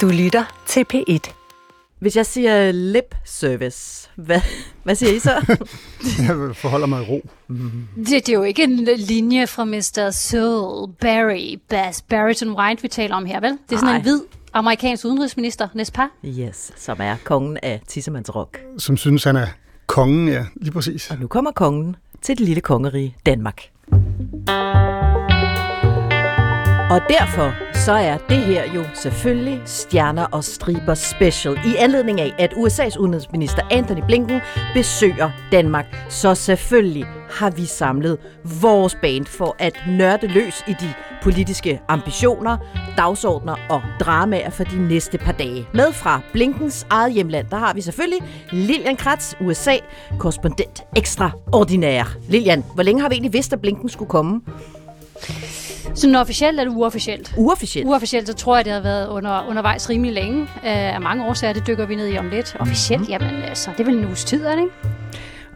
Du lytter til P1. Hvis jeg siger lip service, hvad, hvad siger I så? jeg forholder mig i ro. Det, det er jo ikke en linje fra Mr. Soul, Barry, Bass, Barrington White, vi taler om her, vel? Det er sådan Ej. en hvid amerikansk udenrigsminister, næste par. yes, som er kongen af Tissemands Rock. Som synes, han er kongen, ja, lige præcis. Og nu kommer kongen til det lille kongerige Danmark. Og derfor så er det her jo selvfølgelig Stjerner og Striber Special i anledning af, at USA's udenrigsminister Anthony Blinken besøger Danmark. Så selvfølgelig har vi samlet vores band for at nørde løs i de politiske ambitioner, dagsordner og dramaer for de næste par dage. Med fra Blinkens eget hjemland, der har vi selvfølgelig Lilian Kratz, USA, korrespondent ekstraordinær. Lilian, hvor længe har vi egentlig vidst, at Blinken skulle komme? Sådan officielt eller uofficielt? Uofficielt. Uofficielt, så tror jeg, det har været under, undervejs rimelig længe. Uh, af mange årsager, det dykker vi ned i om lidt. Officielt, jamen altså, det er vel en uges tid, er det ikke?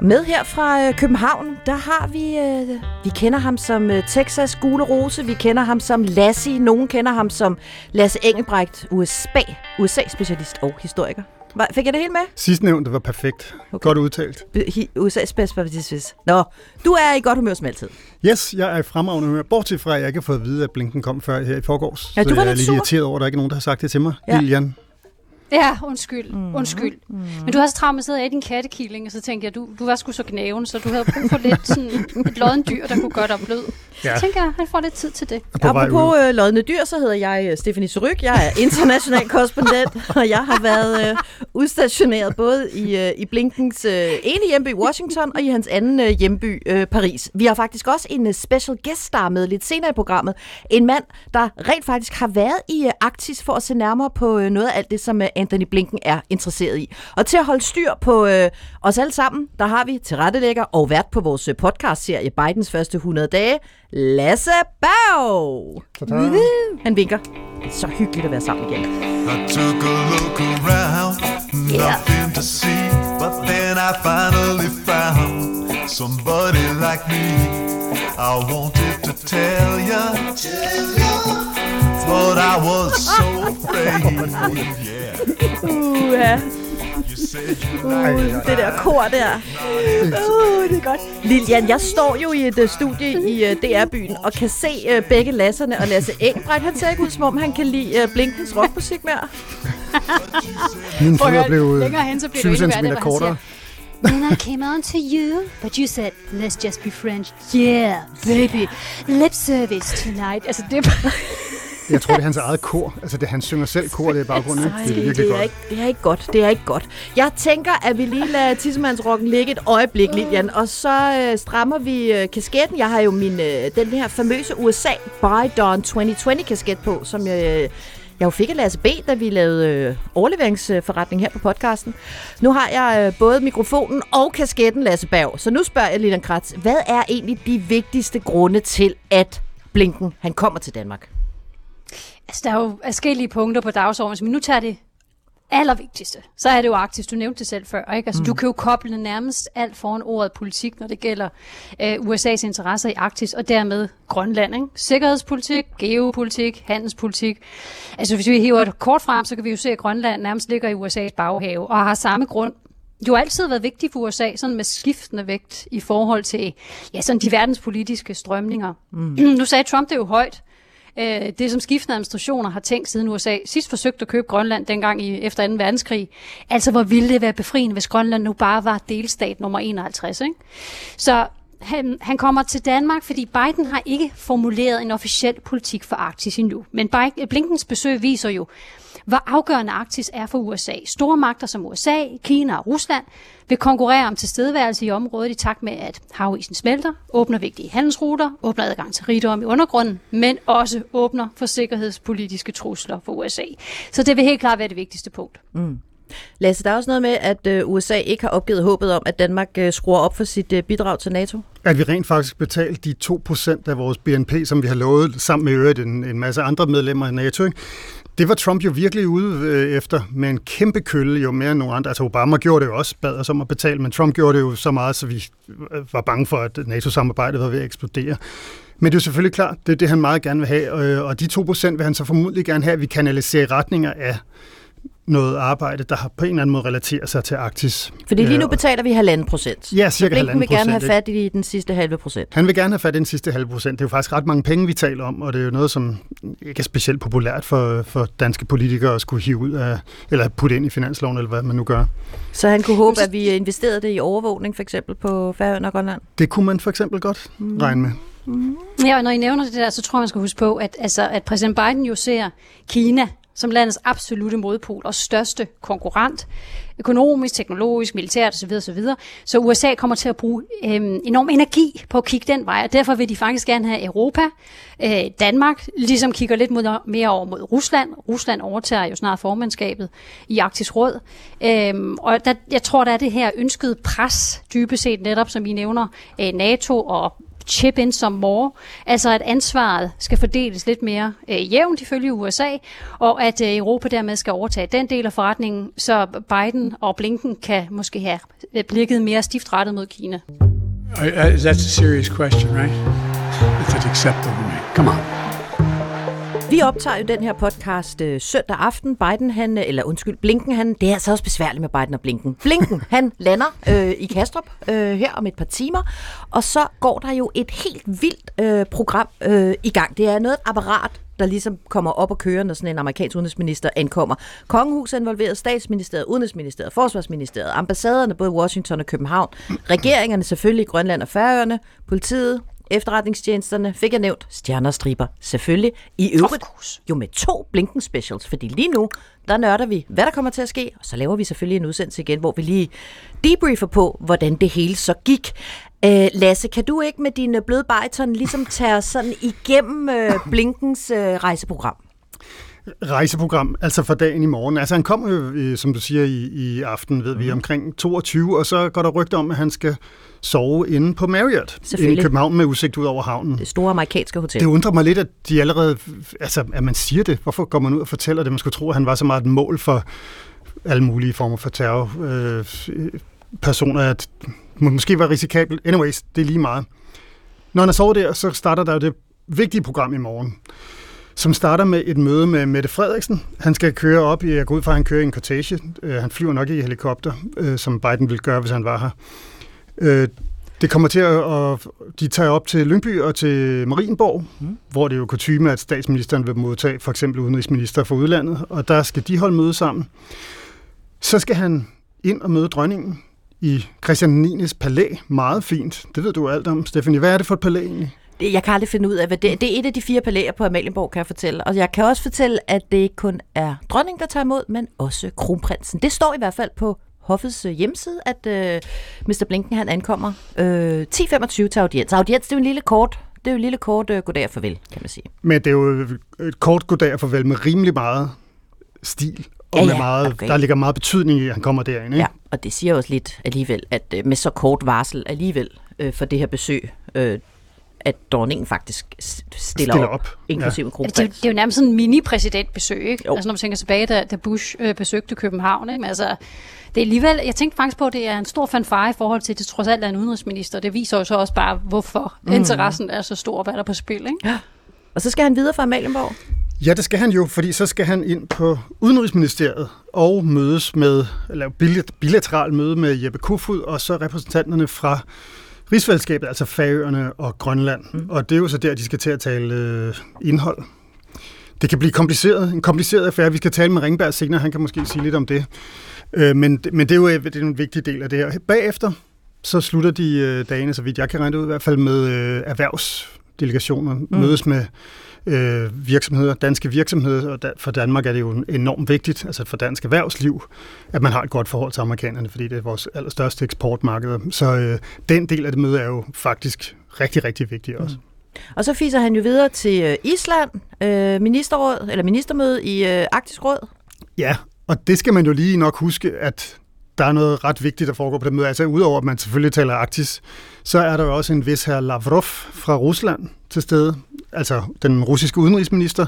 Med her fra øh, København, der har vi, øh, vi kender ham som øh, Texas Gule Rose, vi kender ham som Lassie, nogen kender ham som Lasse Engelbrecht, USA, USA-specialist og historiker. Fik jeg det helt med? Sidstnævnte var perfekt. Okay. Godt udtalt. USA's specialist. Nå, du er i godt humør som altid. Yes, jeg er i fremragende humør. Bortset fra, at jeg ikke har fået at vide, at Blinken kom før her i forgårs. Ja, du var jeg er lidt irriteret over, at der ikke er nogen, der har sagt det til mig. Ja. Lilian. Ja, undskyld, mm. undskyld. Mm. Men du har så travlt med at sidde af din kattekilling, og så tænkte jeg, du, du var sgu så gnaven, så du havde brug for lidt sådan et lodden dyr, der kunne gøre dig blød. Ja. Så tænker jeg, han får lidt tid til det. på Apropos ud. øh, lodne dyr, så hedder jeg øh, Stephanie Suryk. Jeg er international korrespondent, og jeg har været øh, udstationeret både i, øh, i Blinkens øh, ene hjemby Washington og i hans anden øh, hjemby øh, Paris. Vi har faktisk også en øh, special guest star med lidt senere i programmet. En mand, der rent faktisk har været i øh, Arktis for at se nærmere på øh, noget af alt det, som øh, Anthony Blinken er interesseret i. Og til at holde styr på øh, os alle sammen, der har vi tilrettelægger og vært på vores øh, podcast-serie Bidens første 100 dage, Lasse Bag. Han vinker. Det er så hyggeligt at være sammen igen. I took a look around, nothing to see, but then I finally found somebody like me. I wanted to tell you, but I was so afraid. Yeah, Uh, you uh, det der kor der. Uh, det er godt. Lilian, jeg står jo i et uh, studie i uh, DR-byen og kan se uh, begge Lasserne og Lasse Engelbrecht. Han ser ikke ud, som om han kan lide uh, Blinkens rockmusik mere. Min fødder blev øh, længere hen, så bliver 20 det endnu cm kortere. When I came on to you, but you said, let's just be friends. Yeah, baby. Lip service tonight. Altså, det er Jeg tror, det er hans eget kor. Altså, det, han synger selv kor, det er baggrunden. ikke? Det er virkelig det er, godt. ikke, det er ikke godt. Det er ikke godt. Jeg tænker, at vi lige lader Tissemandsrocken ligge et øjeblik, Lilian, og så øh, strammer vi øh, kasketten. Jeg har jo min, øh, den her famøse USA Buy Dawn 2020 kasket på, som jeg... Øh, jeg jo fik af Lasse B., da vi lavede øh, overleveringsforretning her på podcasten. Nu har jeg øh, både mikrofonen og kasketten, Lasse Berg. Så nu spørger jeg Lilian Kratz, hvad er egentlig de vigtigste grunde til, at Blinken han kommer til Danmark? Altså, der er jo forskellige punkter på dagsordenen, men nu tager det allervigtigste. Så er det jo Arktis, du nævnte det selv før. Ikke? Altså, mm. Du kan jo koble nærmest alt foran ordet politik, når det gælder øh, USA's interesser i Arktis, og dermed Grønland. Ikke? Sikkerhedspolitik, geopolitik, handelspolitik. Altså hvis vi hiver et kort frem, så kan vi jo se, at Grønland nærmest ligger i USA's baghave, og har samme grund jo altid været vigtigt for USA, sådan med skiftende vægt i forhold til ja, sådan de verdenspolitiske strømninger. Mm. nu sagde Trump det jo højt, øh, det, som skiftende administrationer har tænkt siden USA sidst forsøgte at købe Grønland dengang i, efter 2. verdenskrig. Altså, hvor ville det være befriende, hvis Grønland nu bare var delstat nummer 51, ikke? Så han, han kommer til Danmark, fordi Biden har ikke formuleret en officiel politik for Arktis endnu. Men Biden, Blinkens besøg viser jo, hvor afgørende Arktis er for USA. Store magter som USA, Kina og Rusland vil konkurrere om tilstedeværelse i området i takt med, at havisen smelter, åbner vigtige handelsruter, åbner adgang til rigdom i undergrunden, men også åbner for sikkerhedspolitiske trusler for USA. Så det vil helt klart være det vigtigste punkt. Lasse, der er også noget med, at øh, USA ikke har opgivet håbet om, at Danmark øh, skruer op for sit øh, bidrag til NATO. At vi rent faktisk betalte de 2% af vores BNP, som vi har lovet, sammen med øvrigt en, en masse andre medlemmer af NATO. Ikke? Det var Trump jo virkelig ude øh, efter med en kæmpe kølle, jo mere end nogen andre. Altså Obama gjorde det jo også, bad os om at betale, men Trump gjorde det jo så meget, så vi øh, var bange for, at NATO-samarbejdet var ved at eksplodere. Men det er jo selvfølgelig klart, det er det, han meget gerne vil have, og, og de 2% vil han så formodentlig gerne have, at vi kanaliserer i retninger af noget arbejde, der har på en eller anden måde relaterer sig til Arktis. Fordi lige nu Øh, betaler vi halvanden procent. Ja, cirka Blinken vil halvanden gerne have procent, fat i den sidste halve procent. Han vil gerne have fat i den sidste halve procent. Det er jo faktisk ret mange penge, vi taler om, og det er jo noget, som ikke er specielt populært for, for danske politikere at skulle hive ud af, eller putte ind i finansloven, eller hvad man nu gør. Så han kunne håbe, at vi investerede det i overvågning, for eksempel på Færøerne og Grønland. Det kunne man for eksempel godt regne med. Ja, og når I nævner det der, så tror jeg, man skal huske på, at, altså, at præsident Biden jo ser Kina som landets absolute modpol og største konkurrent, økonomisk, teknologisk, militært osv. osv. Så USA kommer til at bruge øh, enorm energi på at kigge den vej, og derfor vil de faktisk gerne have Europa. Øh, Danmark ligesom kigger lidt mod, mere over mod Rusland. Rusland overtager jo snart formandskabet i Arktisk Råd. Øh, og der, jeg tror, der er det her ønskede pres, dybest set netop, som I nævner, øh, NATO og chip in som more, altså at ansvaret skal fordeles lidt mere øh, jævnt ifølge USA, og at øh, Europa dermed skal overtage den del af forretningen, så Biden og Blinken kan måske have øh, blikket mere stift rettet mod Kina. I, that's a serious question, right? That's it's acceptable to me. Come on. Vi optager jo den her podcast øh, søndag aften. Biden, han, øh, eller undskyld, Blinken, han, det er altså også besværligt med Biden og Blinken. Blinken, han lander øh, i Kastrup øh, her om et par timer, og så går der jo et helt vildt øh, program øh, i gang. Det er noget apparat, der ligesom kommer op og kører, når sådan en amerikansk udenrigsminister ankommer. Kongehuset er involveret, statsministeriet, udenrigsministeriet, forsvarsministeriet, ambassaderne, både Washington og København, regeringerne selvfølgelig i Grønland og Færøerne, politiet, efterretningstjenesterne, fik jeg nævnt, stjerner og striber, selvfølgelig. I øvrigt jo med to Blinken specials, fordi lige nu, der nørder vi, hvad der kommer til at ske, og så laver vi selvfølgelig en udsendelse igen, hvor vi lige debriefer på, hvordan det hele så gik. Øh, Lasse, kan du ikke med din øh, bløde bariton ligesom tage sådan igennem øh, Blinkens øh, rejseprogram? Rejseprogram, altså for dagen i morgen. Altså han kommer jo, øh, som du siger, i, i aften, ved Mhm. vi, omkring 22, og så går der rygter om, at han skal sove inde på Marriott i. København med udsigt ud over havnen. Det store amerikanske hotel. Det undrer mig lidt, at de allerede, altså at man siger det. Hvorfor går man ud og fortæller det? Man skulle tro, at han var så meget et mål for alle mulige former for terror. Øh, personer, at må- måske var risikabelt. Anyways, det er lige meget. Når han er sovet der, så starter der jo det vigtige program i morgen, som starter med et møde med Mette Frederiksen. Han skal køre op i, jeg går ud fra, at han kører i en cortege. Øh, han flyver nok i helikopter, øh, som Biden ville gøre, hvis han var her. Øh, det kommer til at, og de tager op til Lyngby og til Marienborg, mm. hvor det er jo kutume, at statsministeren vil modtage for eksempel udenrigsminister fra udlandet, og der skal de holde møde sammen. Så skal han ind og møde dronningen i Christian 9. palæ. Meget fint. Det ved du alt om, Stephanie. Hvad er det for et palæ egentlig? Jeg kan aldrig finde ud af, hvad det Det er et af de fire palæer på Amalienborg, kan jeg fortælle. Og jeg kan også fortælle, at det ikke kun er dronningen, der tager imod, men også kronprinsen. Det står i hvert fald på hoffets øh, hjemmeside, at øh, Mr. Blinken han ankommer øh, 10.25 til audiens. Audiens, det er jo en lille kort, det er jo en lille kort øh, goddag og farvel, kan man sige. Men det er jo et kort goddag og farvel med rimelig meget stil. Og Ja, med meget, okay. der ligger meget betydning i, at han kommer derind. Ikke? Ja, og det siger også lidt alligevel, at øh, med så kort varsel alligevel øh, for det her besøg, øh, at dronningen faktisk stiller, Stiller op, op, inklusive Altså, det, er det er jo nærmest sådan en mini-præsidentbesøg, ikke? Jo. Altså, når man tænker tilbage, da, da Bush øh, besøgte København, ikke? Men altså, det er alligevel, jeg tænkte faktisk på, at det er en stor fanfare i forhold til, at det trods alt er en udenrigsminister. Det viser jo så også bare, hvorfor mm. interessen er så stor, hvad der er på spil, ikke? Og så skal han videre fra Amalienborg. Ja, det skal han jo, fordi så skal han ind på Udenrigsministeriet og mødes med, eller bilat- bilateral møde med Jeppe Kofod, og så repræsentanterne fra rigsfællesskabet, altså Færøerne og Grønland. Mm. Og det er jo så der, de skal til at tale øh, indhold. Det kan blive kompliceret, en kompliceret affære. Vi skal tale med Ringberg senere, han kan måske sige lidt om det. Øh, men, men det er jo øh, det er en vigtig del af det her. Bagefter, så slutter de øh, dagene, så vidt jeg kan regne ud, i hvert fald med øh, erhvervsdelegationer, mm. mødes med øh, virksomheder, danske virksomheder, og da, for Danmark er det jo enormt vigtigt, altså for dansk erhvervsliv, at man har et godt forhold til amerikanerne, fordi det er vores allerstørste eksportmarked. Så øh, den del af det møde er jo faktisk rigtig, rigtig vigtig også. Mm. Og så fiser han jo videre til øh, Island, øh, ministerråd, eller ministermøde i øh, Arktisk Råd. Ja, og det skal man jo lige nok huske, at der er noget ret vigtigt, der foregår på det møde. Altså udover at man selvfølgelig taler Arktis, så er der jo også en vis her Lavrov fra Rusland til stede, altså den russiske udenrigsminister.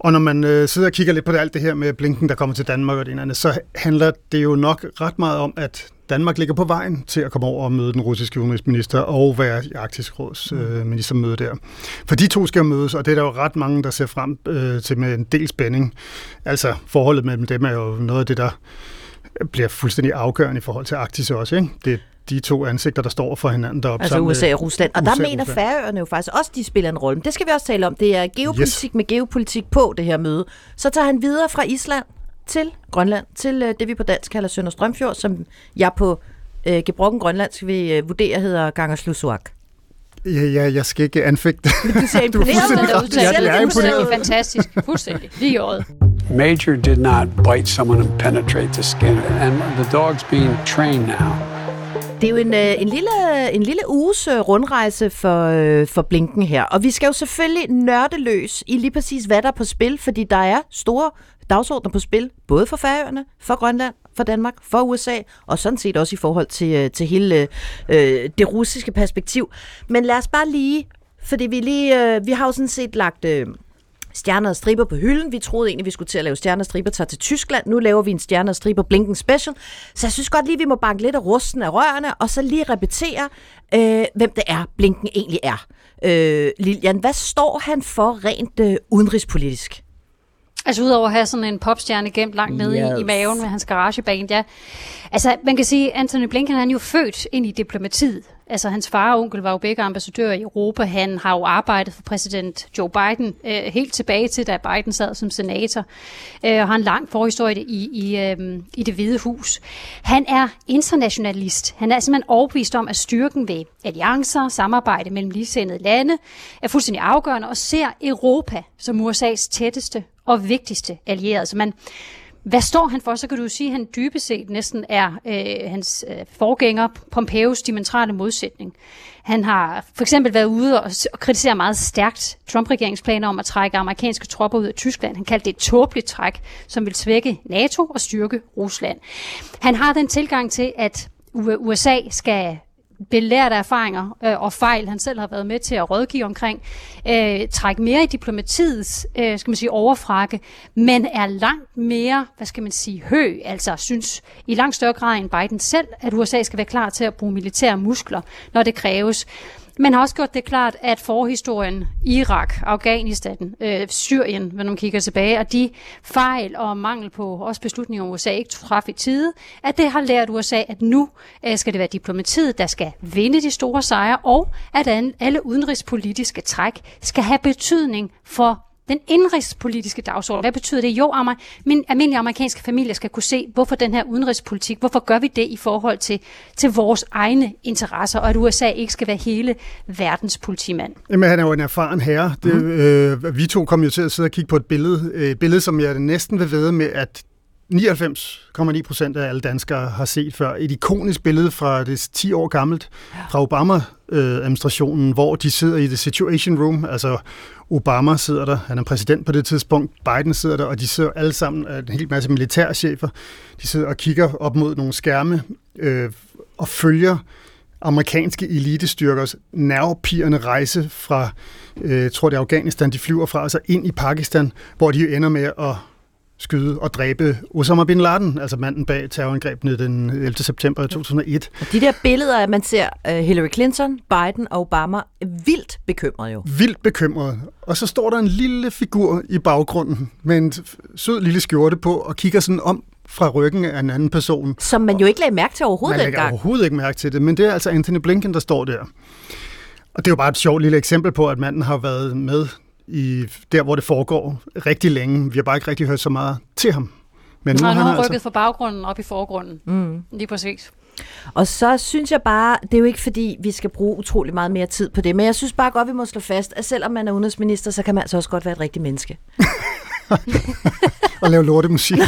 Og når man øh, sidder og kigger lidt på det, alt det her med Blinken, der kommer til Danmark og det ene andet, så handler det jo nok ret meget om, at Danmark ligger på vejen til at komme over og møde den russiske udenrigsminister og være i Arktisk Råds øh, ministermøde der. For de to skal mødes, og det er der jo ret mange, der ser frem øh, til med en del spænding. Altså forholdet mellem dem er jo noget af det, der bliver fuldstændig afgørende i forhold til Arktis også. Ikke? Det er de to ansigter, der står for hinanden deroppe. Altså USA og Rusland. Og USA der mener Rusland. Færøerne jo faktisk også, de spiller en rolle. Men det skal vi også tale om. Det er geopolitik yes. med geopolitik på det her møde. Så tager han videre fra Island til Grønland, til øh, det vi på dansk kalder Sønder Strømfjord, som jeg på øh, gebrokken grønlandsk vil øh, vurdere hedder Gangerslusuak. Ja, ja, jeg skal ikke anfægte. Du ser Du er imponeret ud. Ja, ser det er imponeret. Fantastisk. Fuldstændig. Lige i øjet. Major did not bite someone and penetrate the skin, and the dog's being trained now. Det er jo en, øh, en, lille, en lille uges øh, rundrejse for, øh, for Blinken her. Og vi skal jo selvfølgelig nørde løs i lige præcis, hvad der er på spil, fordi der er store dagsordner på spil, både for Færøerne, for Grønland, for Danmark, for USA, og sådan set også i forhold til, øh, til hele øh, det russiske perspektiv. Men lad os bare lige, fordi vi lige, øh, vi har jo sådan set lagt... Øh, stjerner og striber på hylden. Vi troede egentlig, vi skulle til at lave stjerner og striber tager til Tyskland. Nu laver vi en stjerner og striber Blinken Special. Så jeg synes godt lige, vi må banke lidt af rusten af rørene, og så lige repetere, øh, hvem det er, Blinken egentlig er. Øh, Lilian, hvad står han for rent øh, udenrigspolitisk? Altså udover at have sådan en popstjerne gemt langt nede yes. I maven med hans garageband, ja. Altså man kan sige, Anthony Blinken han er jo født ind i diplomatiet. Altså hans far og onkel var jo begge ambassadører i Europa. Han har jo arbejdet for præsident Joe Biden øh, helt tilbage til, da Biden sad som senator. Øh, og har en lang forhistorie i, i, øh, i det hvide hus. Han er internationalist. Han er simpelthen overbevist om, at styrken ved alliancer, samarbejde mellem ligesindede lande, er fuldstændig afgørende og ser Europa som USA's tætteste og vigtigste allierede. Så man, hvad står han for? Så kan du jo sige, at han dybest set næsten er øh, hans øh, forgænger Pompeos dimensionale modsætning. Han har for eksempel været ude og, og kritisere meget stærkt Trump-regeringsplaner om at trække amerikanske tropper ud af Tyskland. Han kaldte det et tåbeligt træk, som vil svække NATO og styrke Rusland. Han har den tilgang til, at USA skal belærte erfaringer øh, og fejl, han selv har været med til at rådgive omkring, øh, trække mere i diplomatiets, øh, skal man sige, overfrakke, men er langt mere, hvad skal man sige, hø, altså synes i langt større grad end Biden selv, at USA skal være klar til at bruge militære muskler, når det kræves. Man har også gjort det klart, at forhistorien Irak, Afghanistan, øh, Syrien, når man kigger tilbage, og de fejl og mangel på også beslutninger, USA ikke traf i tide, at det har lært USA, at nu øh, skal det være diplomatiet, der skal vinde de store sejre, og at alle udenrigspolitiske træk skal have betydning for den indrigspolitiske dagsorden. Hvad betyder det? Jo, amer, min almindelige amerikanske familier skal kunne se, hvorfor den her udenrigspolitik, hvorfor gør vi det i forhold til, til vores egne interesser, og at USA ikke skal være hele verdens politimand. Jamen, han er jo en erfaren herre. Det, Mhm. øh, vi to kom jo til at sidde og kigge på et billede, øh, et billede, som jeg næsten vil ved med, at 99,9 procent af alle danskere har set før. Et ikonisk billede fra det er 10 år gammelt, fra Obama-administrationen, hvor de sidder i The Situation Room. Altså, Obama sidder der, han er præsident på det tidspunkt, Biden sidder der, og de sidder alle sammen, øh, en hel masse militærchefer. De sidder og kigger op mod nogle skærme øh, og følger amerikanske elitestyrkers nervepirrende rejse fra, øh, tror det er Afghanistan, de flyver fra, og så ind i Pakistan, hvor de ender med at skyde og dræbe Osama Bin Laden, altså manden bag terrorangrebene den 11. september 2001. Og de der billeder, at man ser øh, Hillary Clinton, Biden og Obama vildt bekymret jo. Vildt bekymret. Og så står der en lille figur i baggrunden med en sød lille skjorte på og kigger sådan om fra ryggen af en anden person. Som man jo ikke lagde mærke til overhovedet Man lægger overhovedet ikke mærke til det, men det er altså Anthony Blinken, der står der. Og det er jo bare et sjovt lille eksempel på, at manden har været med i der, hvor det foregår rigtig længe. Vi har bare ikke rigtig hørt så meget til ham. Men Nu har han altså- rykket fra baggrunden op i forgrunden. Mm. Lige præcis. Og så synes jeg bare, det er jo ikke fordi, vi skal bruge utrolig meget mere tid på det, men jeg synes bare godt, vi må slå fast, at selvom man er udenrigsminister, så kan man altså også godt være et rigtigt menneske. og lave lortemusik.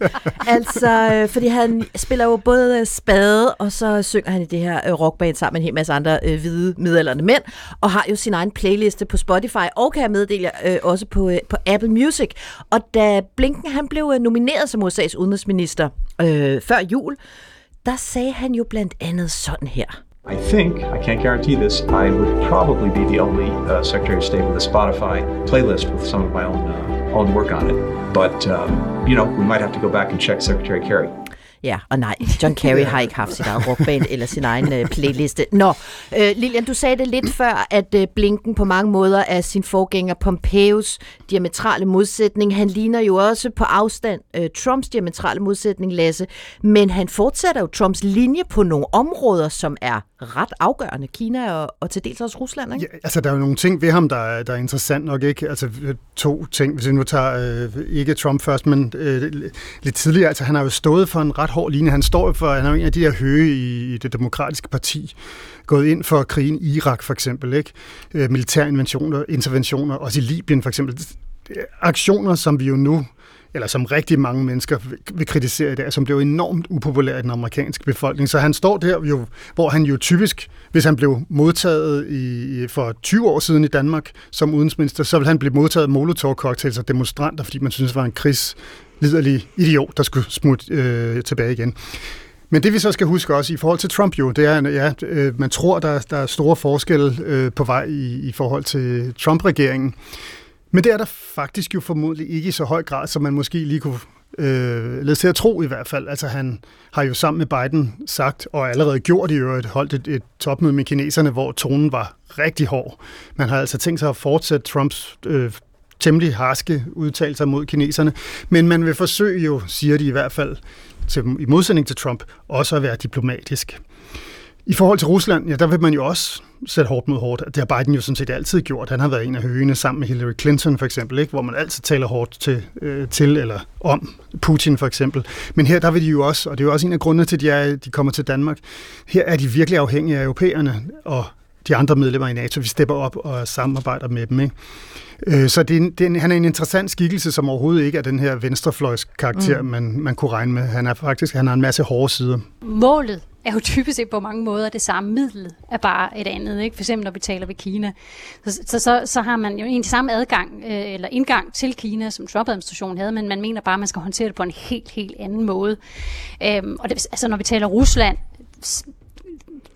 altså, øh, fordi han spiller jo både spade, og så synger han i det her øh, rockband sammen med en hel masse andre øh, hvide midaldrende mænd, og har jo sin egen playliste på Spotify, og kan jeg meddele jer, øh, også på, øh, på Apple Music. Og da Blinken han blev øh, nomineret som USA's udenrigsminister øh, før jul, der sagde han jo blandt andet sådan her. I think, I can't guarantee this, I would probably be the only uh, Secretary of State with a Spotify playlist with some of my own uh, I'll work on it. But, um, you know, we might have to go back and check Secretary Kerry. Ja, og nej, John Kerry har ikke haft sit eget rockband eller sin egen øh, playliste. Nå, øh, Lilian, du sagde det lidt før, at øh, Blinken på mange måder er sin forgænger Pompeos diametrale modsætning. Han ligner jo også på afstand øh, Trumps diametrale modsætning, Lasse, men han fortsætter jo Trumps linje på nogle områder, som er ret afgørende. Kina og, og til dels også Rusland, ikke? Ja, altså, der er jo nogle ting ved ham, der er, der er interessant nok, ikke? Altså, to ting, hvis vi nu tager øh, ikke Trump først, men øh, lidt tidligere. Altså, han har jo stået for en ret hård linje. Han står for, han er en af de der høje i, i det demokratiske parti, gået ind for krigen i Irak, for eksempel, ikke? Øh, militære interventioner, interventioner, også i Libyen, for eksempel. Aktioner, som vi jo nu eller som rigtig mange mennesker vil kritisere i dag, som blev enormt upopulær i den amerikanske befolkning. Så han står der, jo, hvor han jo typisk, hvis han blev modtaget i, for 20 år siden i Danmark som udenrigsminister, så ville han blive modtaget molotov-cocktails og demonstranter, fordi man synes, det var en liderlig idiot, der skulle smutte øh, tilbage igen. Men det vi så skal huske også i forhold til Trump jo, det er, ja, øh, man tror, der, der er store forskelle øh, på vej i, i forhold til Trump-regeringen. Men det er der faktisk jo formodentlig ikke i så høj grad, som man måske lige kunne øh, lade til at tro i hvert fald. Altså han har jo sammen med Biden sagt, og allerede gjort i øvrigt, holdt et, et topmøde med kineserne, hvor tonen var rigtig hård. Man har altså tænkt sig at fortsætte Trumps øh, temmelig harske udtalelser mod kineserne, men man vil forsøge jo, siger de i hvert fald, til, i modsætning til Trump, også at være diplomatisk. I forhold til Rusland, ja, der vil man jo også sætte hårdt mod hårdt. Det har Biden jo sådan set altid gjort. Han har været en af højene sammen med Hillary Clinton for eksempel, ikke? hvor man altid taler hårdt til, øh, til eller om Putin for eksempel. Men her der vil de jo også, og det er jo også en af grundene til, at de, er, de kommer til Danmark, her er de virkelig afhængige af europæerne og de andre medlemmer i NATO. Vi stepper op og samarbejder med dem. Ikke? Øh, så det, det, han er en interessant skikkelse, som overhovedet ikke er den her venstrefløjs karakter, mm. man, man kunne regne med. Han er faktisk han har en masse hårde sider. Målet er jo typisk set på mange måder det samme middel, er bare et andet. Ikke? For eksempel når vi taler ved Kina. Så, så, så, så har man jo egentlig samme adgang øh, eller indgang til Kina, som Trump-administrationen havde, men man mener bare, at man skal håndtere det på en helt, helt anden måde. Øhm, og det, altså når vi taler Rusland,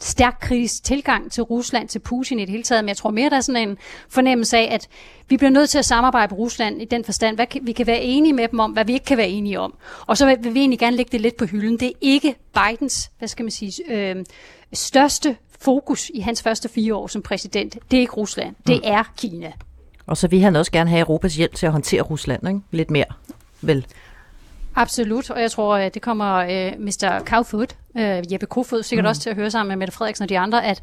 stærk kritisk tilgang til Rusland, til Putin i det hele taget, men jeg tror mere, der er sådan en fornemmelse af, at vi bliver nødt til at samarbejde med Rusland i den forstand, hvad vi kan være enige med dem om, hvad vi ikke kan være enige om. Og så vil vi egentlig gerne lægge det lidt på hylden. Det er ikke Bidens, hvad skal man sige, øh, største fokus i hans første fire år som præsident. Det er ikke Rusland, det mm. er Kina. Og så vil han også gerne have Europas hjælp til at håndtere Rusland, ikke? Lidt mere, vel? Absolut, og jeg tror, at det kommer uh, Mr. Kofod, uh, Jeppe Kofod, sikkert mm. også til at høre sammen med Mette Frederiksen og de andre, at,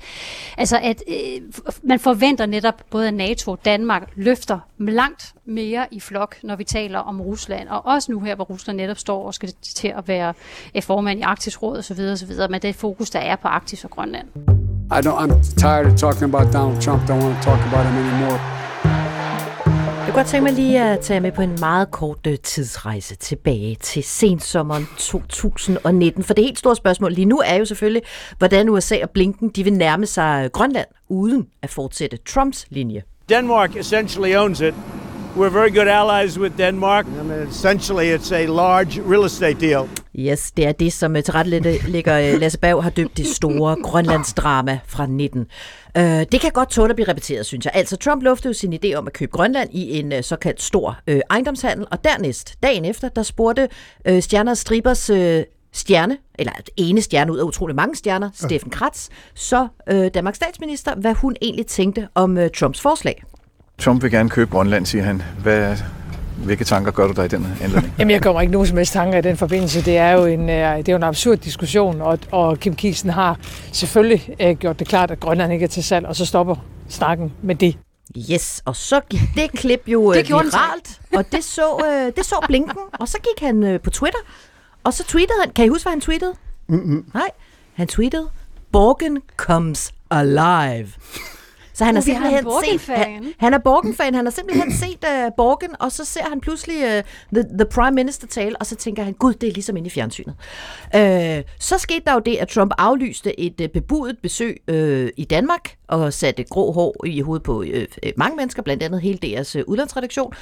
altså, at uh, man forventer netop både at NATO og Danmark løfter langt mere i flok, når vi taler om Rusland, og også nu her, hvor Rusland netop står og skal til at være formand i Arktisk Råd osv., osv., med det fokus, der er på Arktis og Grønland. I don't, I'm tired of talking about Donald Trump. Don't want to talk about him anymore. Jeg kunne godt tænke mig lige at tage med på en meget kort øh, tidsrejse tilbage til sensommeren 2019. For det helt store spørgsmål lige nu er jo selvfølgelig, hvordan USA og Blinken de vil nærme sig Grønland uden at fortsætte Trumps linje. Denmark essentially owns it. We're very good allies with Denmark. I mean, essentially, it's a large real estate deal. Yes, det er det, som øh, tilrettelægger øh, Lasse Berg har døbt det store Grønlandsdrama fra 19. Uh, det kan godt tåle at blive repeteret, synes jeg. Altså, Trump luftede jo sin idé om at købe Grønland i en uh, såkaldt stor uh, ejendomshandel, og dernæst, dagen efter, der spurgte uh, Stjerner Stribers uh, stjerne, eller ene stjerne ud af utrolig mange stjerner. Steffen Kratz, så uh, Danmarks statsminister, hvad hun egentlig tænkte om uh, Trumps forslag. Trump vil gerne købe Grønland, siger han. Hvad, hvilke tanker gør du dig i den anledning? Jamen, jeg kommer ikke nogen som helst tanker i den forbindelse. Det er jo en, øh, det er jo en absurd diskussion, og, og Kim Kielsen har selvfølgelig uh, gjort det klart, at Grønland ikke er til salg, og så stopper snakken med det. Yes, og så gik det klip jo det viralt, og det så, det så Blinken, og så gik han på Twitter, og så tweetede han, kan I huske, hvad han tweetede? Mm-hmm. Nej, han tweetede, Borgen comes alive. Så han har simpelthen set, han, han er Borgen-fan, han har simpelthen set uh, Borgen, og så ser han pludselig uh, the, the Prime Minister tale, og så tænker han, gud, det er ligesom inde i fjernsynet. Uh, så skete der jo det, at Trump aflyste et uh, bebudet besøg uh, i Danmark, og satte grå hår i hovedet på uh, mange mennesker, blandt andet hele deres uh, udlandsredaktion,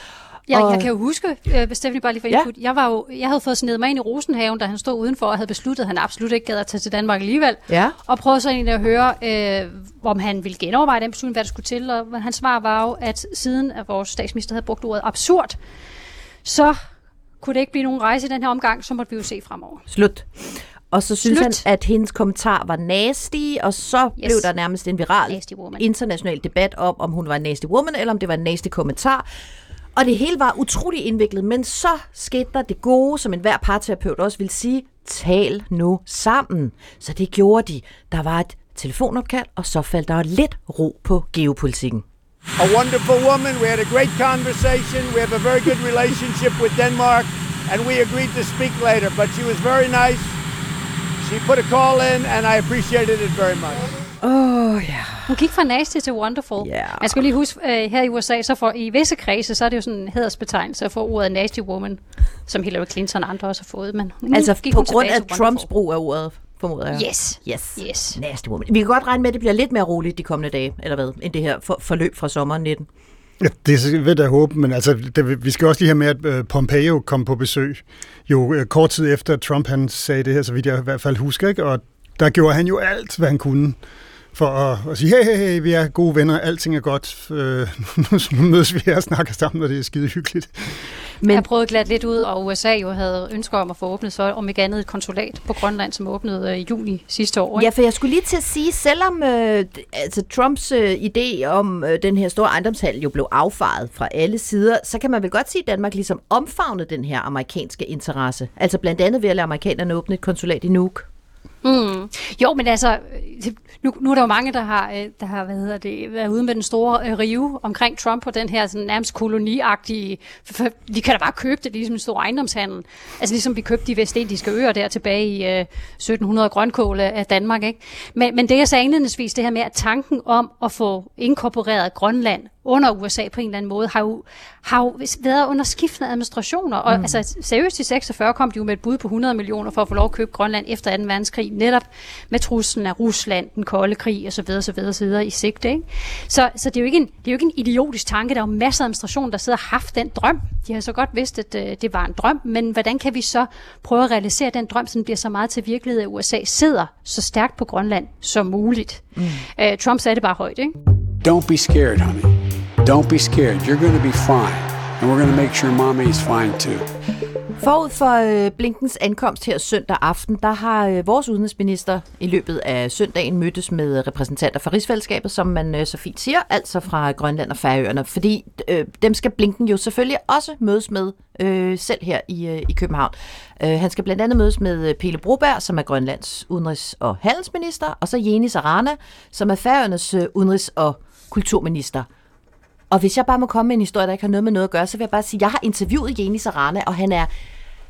Ja, og... jeg kan jo huske, uh, Stephanie bare lige for input, ja. jeg, var jo, jeg havde fået snedet mig ind i Rosenhaven, da han stod udenfor og havde besluttet, at han absolut ikke gad at tage til Danmark alligevel. Ja. Og prøvede så egentlig at høre, øh, om han ville genoverveje den beslutning, hvad der skulle til. Og hans svar var jo, at siden at vores statsminister havde brugt ordet absurd, så kunne det ikke blive nogen rejse i den her omgang, så måtte vi jo se fremover. Slut. Og så synes Slut. han, at hendes kommentar var nasty, og så yes. blev der nærmest en viral international debat om, om hun var en nasty woman, eller om det var en nasty kommentar. Og det hele var utrolig indviklet, men så skete der det gode, som enhver parterapeut også vil sige, tal nu sammen. Så det gjorde de. Der var et telefonopkald, og så faldt der lidt ro på geopolitikken. A wonderful woman. We had a great conversation. We have a very good relationship with Denmark, and we agreed to speak later. But she was very nice. She put a call in, and I appreciated it very much. Åh, oh, ja. Hun gik fra nasty til wonderful. Ja. Man skal lige huske, uh, her i USA, så for, i visse kredse, så er det jo sådan en hedersbetegnelse for ordet nasty woman, som Hillary Clinton og andre også har fået. Men Altså gik på hun grund af Trumps brug af ordet, formoder jeg. Yes. Yes. Yes. Nasty woman. Vi kan godt regne med, at det bliver lidt mere roligt de kommende dage, eller hvad, end det her for, forløb fra sommeren 19. Ja, det vil jeg håbe, men altså, det, vi skal også lige have med, at øh, Pompeo kom på besøg. Jo øh, kort tid efter, at Trump han sagde det her, så vidt jeg i hvert fald husker, ikke? og der gjorde han jo alt, hvad han kunne for at, at sige, hey, hey, hey, vi er gode venner, alting er godt, øh, nu mødes vi her og snakker sammen, og det er skide hyggeligt. Men... Jeg prøvede glat lidt ud, og USA jo havde ønsker om at få åbnet så om ikke andet et konsulat på Grønland, som åbnede øh, i juni sidste år. Ja, for jeg skulle lige til at sige, selvom øh, altså Trumps øh, idé om øh, den her store ejendomshandel jo blev affaret fra alle sider, så kan man vel godt sige, at Danmark ligesom omfavnede den her amerikanske interesse. Altså blandt andet ved at lade amerikanerne åbne et konsulat i Nuuk. Mm. Jo, men altså, øh, nu, nu er der jo mange, der har, øh, der har hvad hedder det, været ude med den store øh, rive omkring Trump og den her sådan, nærmest koloniagtige, for- for de kan da bare købe det, ligesom en stor ejendomshandel. Altså ligesom vi købte de vestindiske øer der tilbage i øh, 1700 grønkål af af Danmark. Ikke? Men, men det jeg sagde indledningsvis, det her med, at tanken om at få inkorporeret Grønland under USA på en eller anden måde, har jo, har jo været under skiftende administrationer. Og mm. altså, seriøst i 46 kom de jo med et bud på 100 millioner for at få lov at købe Grønland efter 2. verdenskrig, netop med truslen af Rusland, den kolde krig osv. osv., osv. i sigte. Ikke? Så, så det, er jo ikke en, det er jo ikke en idiotisk tanke. Der er jo masser af administration, der sidder og har haft den drøm. De har så godt vidst, at øh, det var en drøm, men hvordan kan vi så prøve at realisere den drøm, som bliver så meget til virkelighed, at USA sidder så stærkt på Grønland som muligt? Mm. Øh, Trump sagde det bare højt, ikke? Don't be scared, honey. Don't be scared. You're going to be fine. And we're going to make sure mommy's fine too. Forud for øh, Blinkens ankomst her søndag aften, der har øh, vores udenrigsminister i løbet af søndagen mødtes med repræsentanter fra rigsfællesskabet, som man øh, så fint siger, altså fra Grønland og Færøerne, fordi øh, dem skal Blinken jo selvfølgelig også mødes med øh, selv her i, øh, i København. Øh, han skal blandt andet mødes med Pele Broberg, som er Grønlands udenrigs- og handelsminister, og så Jenis Arana, som er Færøernes øh, udenrigs- og kulturminister. Og hvis jeg bare må komme med en historie, der ikke har noget med noget at gøre, så vil jeg bare sige, at jeg har interviewet Jenis Arana, og han er,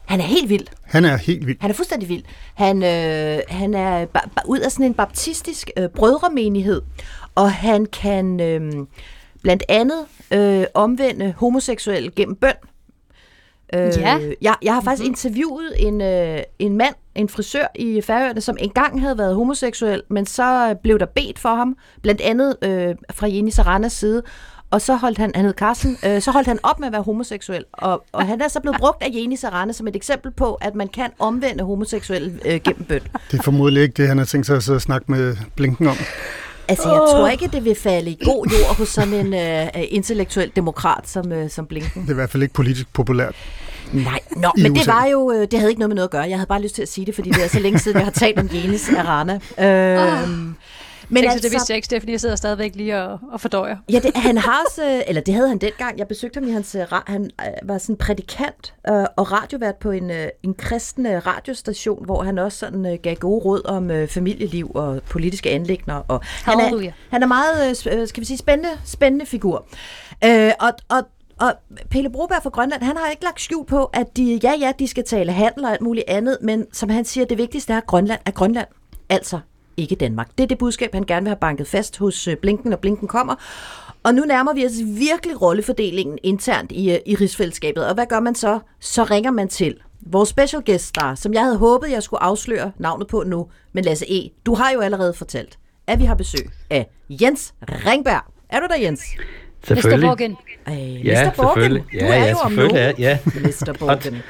han er helt vild. Han er helt vild. Han er fuldstændig vild. Han, øh, han er ba- ba- ud af sådan en baptistisk øh, brødremenighed, og han kan øh, blandt andet øh, omvende homoseksuelle gennem bøn. Øh, Ja. jeg, jeg har faktisk mm-hmm. interviewet en, øh, en mand, en frisør i Færøerne, som engang havde været homoseksuel, men så blev der bedt for ham, blandt andet øh, fra Jenny Saranas side, og så holdt han, han hed Carsten, øh, så holdt han op med at være homoseksuel, og, og han er så blevet brugt af Jenny Sarana som et eksempel på, at man kan omvende homoseksuelle øh, gennem bøn. Det er formodentlig ikke det, han har tænkt sig at sidde og snakke med Blinken om. Altså, jeg tror ikke, det vil falde i god jord hos sådan en øh, intellektuel demokrat som, øh, som Blinken. Det er i hvert fald ikke politisk populært. Nej, nå, men det var jo, øh, det havde ikke noget med noget at gøre. Jeg havde bare lyst til at sige det, fordi det er så længe siden, jeg har talt om Jenis Arana. Øh, Men altså, det vidste jeg ikke, Stephanie. Jeg sidder stadigvæk lige og, og fordøjer. Ja, det, han har også, øh, eller det havde han dengang. Jeg besøgte ham i hans, øh, han øh, var sådan prædikant øh, og radiovært på en, øh, en kristen radiostation, hvor han også sådan øh, gav gode råd om øh, familieliv og politiske anlægner. Og han, er, han er meget, øh, skal vi sige, spændende, spændende figur. Øh, og, og og Pelle Broberg fra Grønland, han har ikke lagt skjul på, at de, ja, ja, de skal tale handel og alt muligt andet, men som han siger, det vigtigste er, Grønland er Grønland. Altså ikke Danmark. Det er det budskab, han gerne vil have banket fast hos øh, Blinken, når Blinken kommer. Og nu nærmer vi os virkelig rollefordelingen internt i, øh, i rigsfællesskabet. Og hvad gør man så? Så ringer man til vores special guest star, som jeg havde håbet, jeg skulle afsløre navnet på nu. Men Lasse E., du har jo allerede fortalt, at vi har besøg af Jens Ringberg. Er du der, Jens? Selvfølgelig. Mr. Borgen. Ej, Ja, Mr. Borgen. selvfølgelig. Du Ja, er ja, jo om selvfølgelig nogen. er- ja. Mr. Borgen.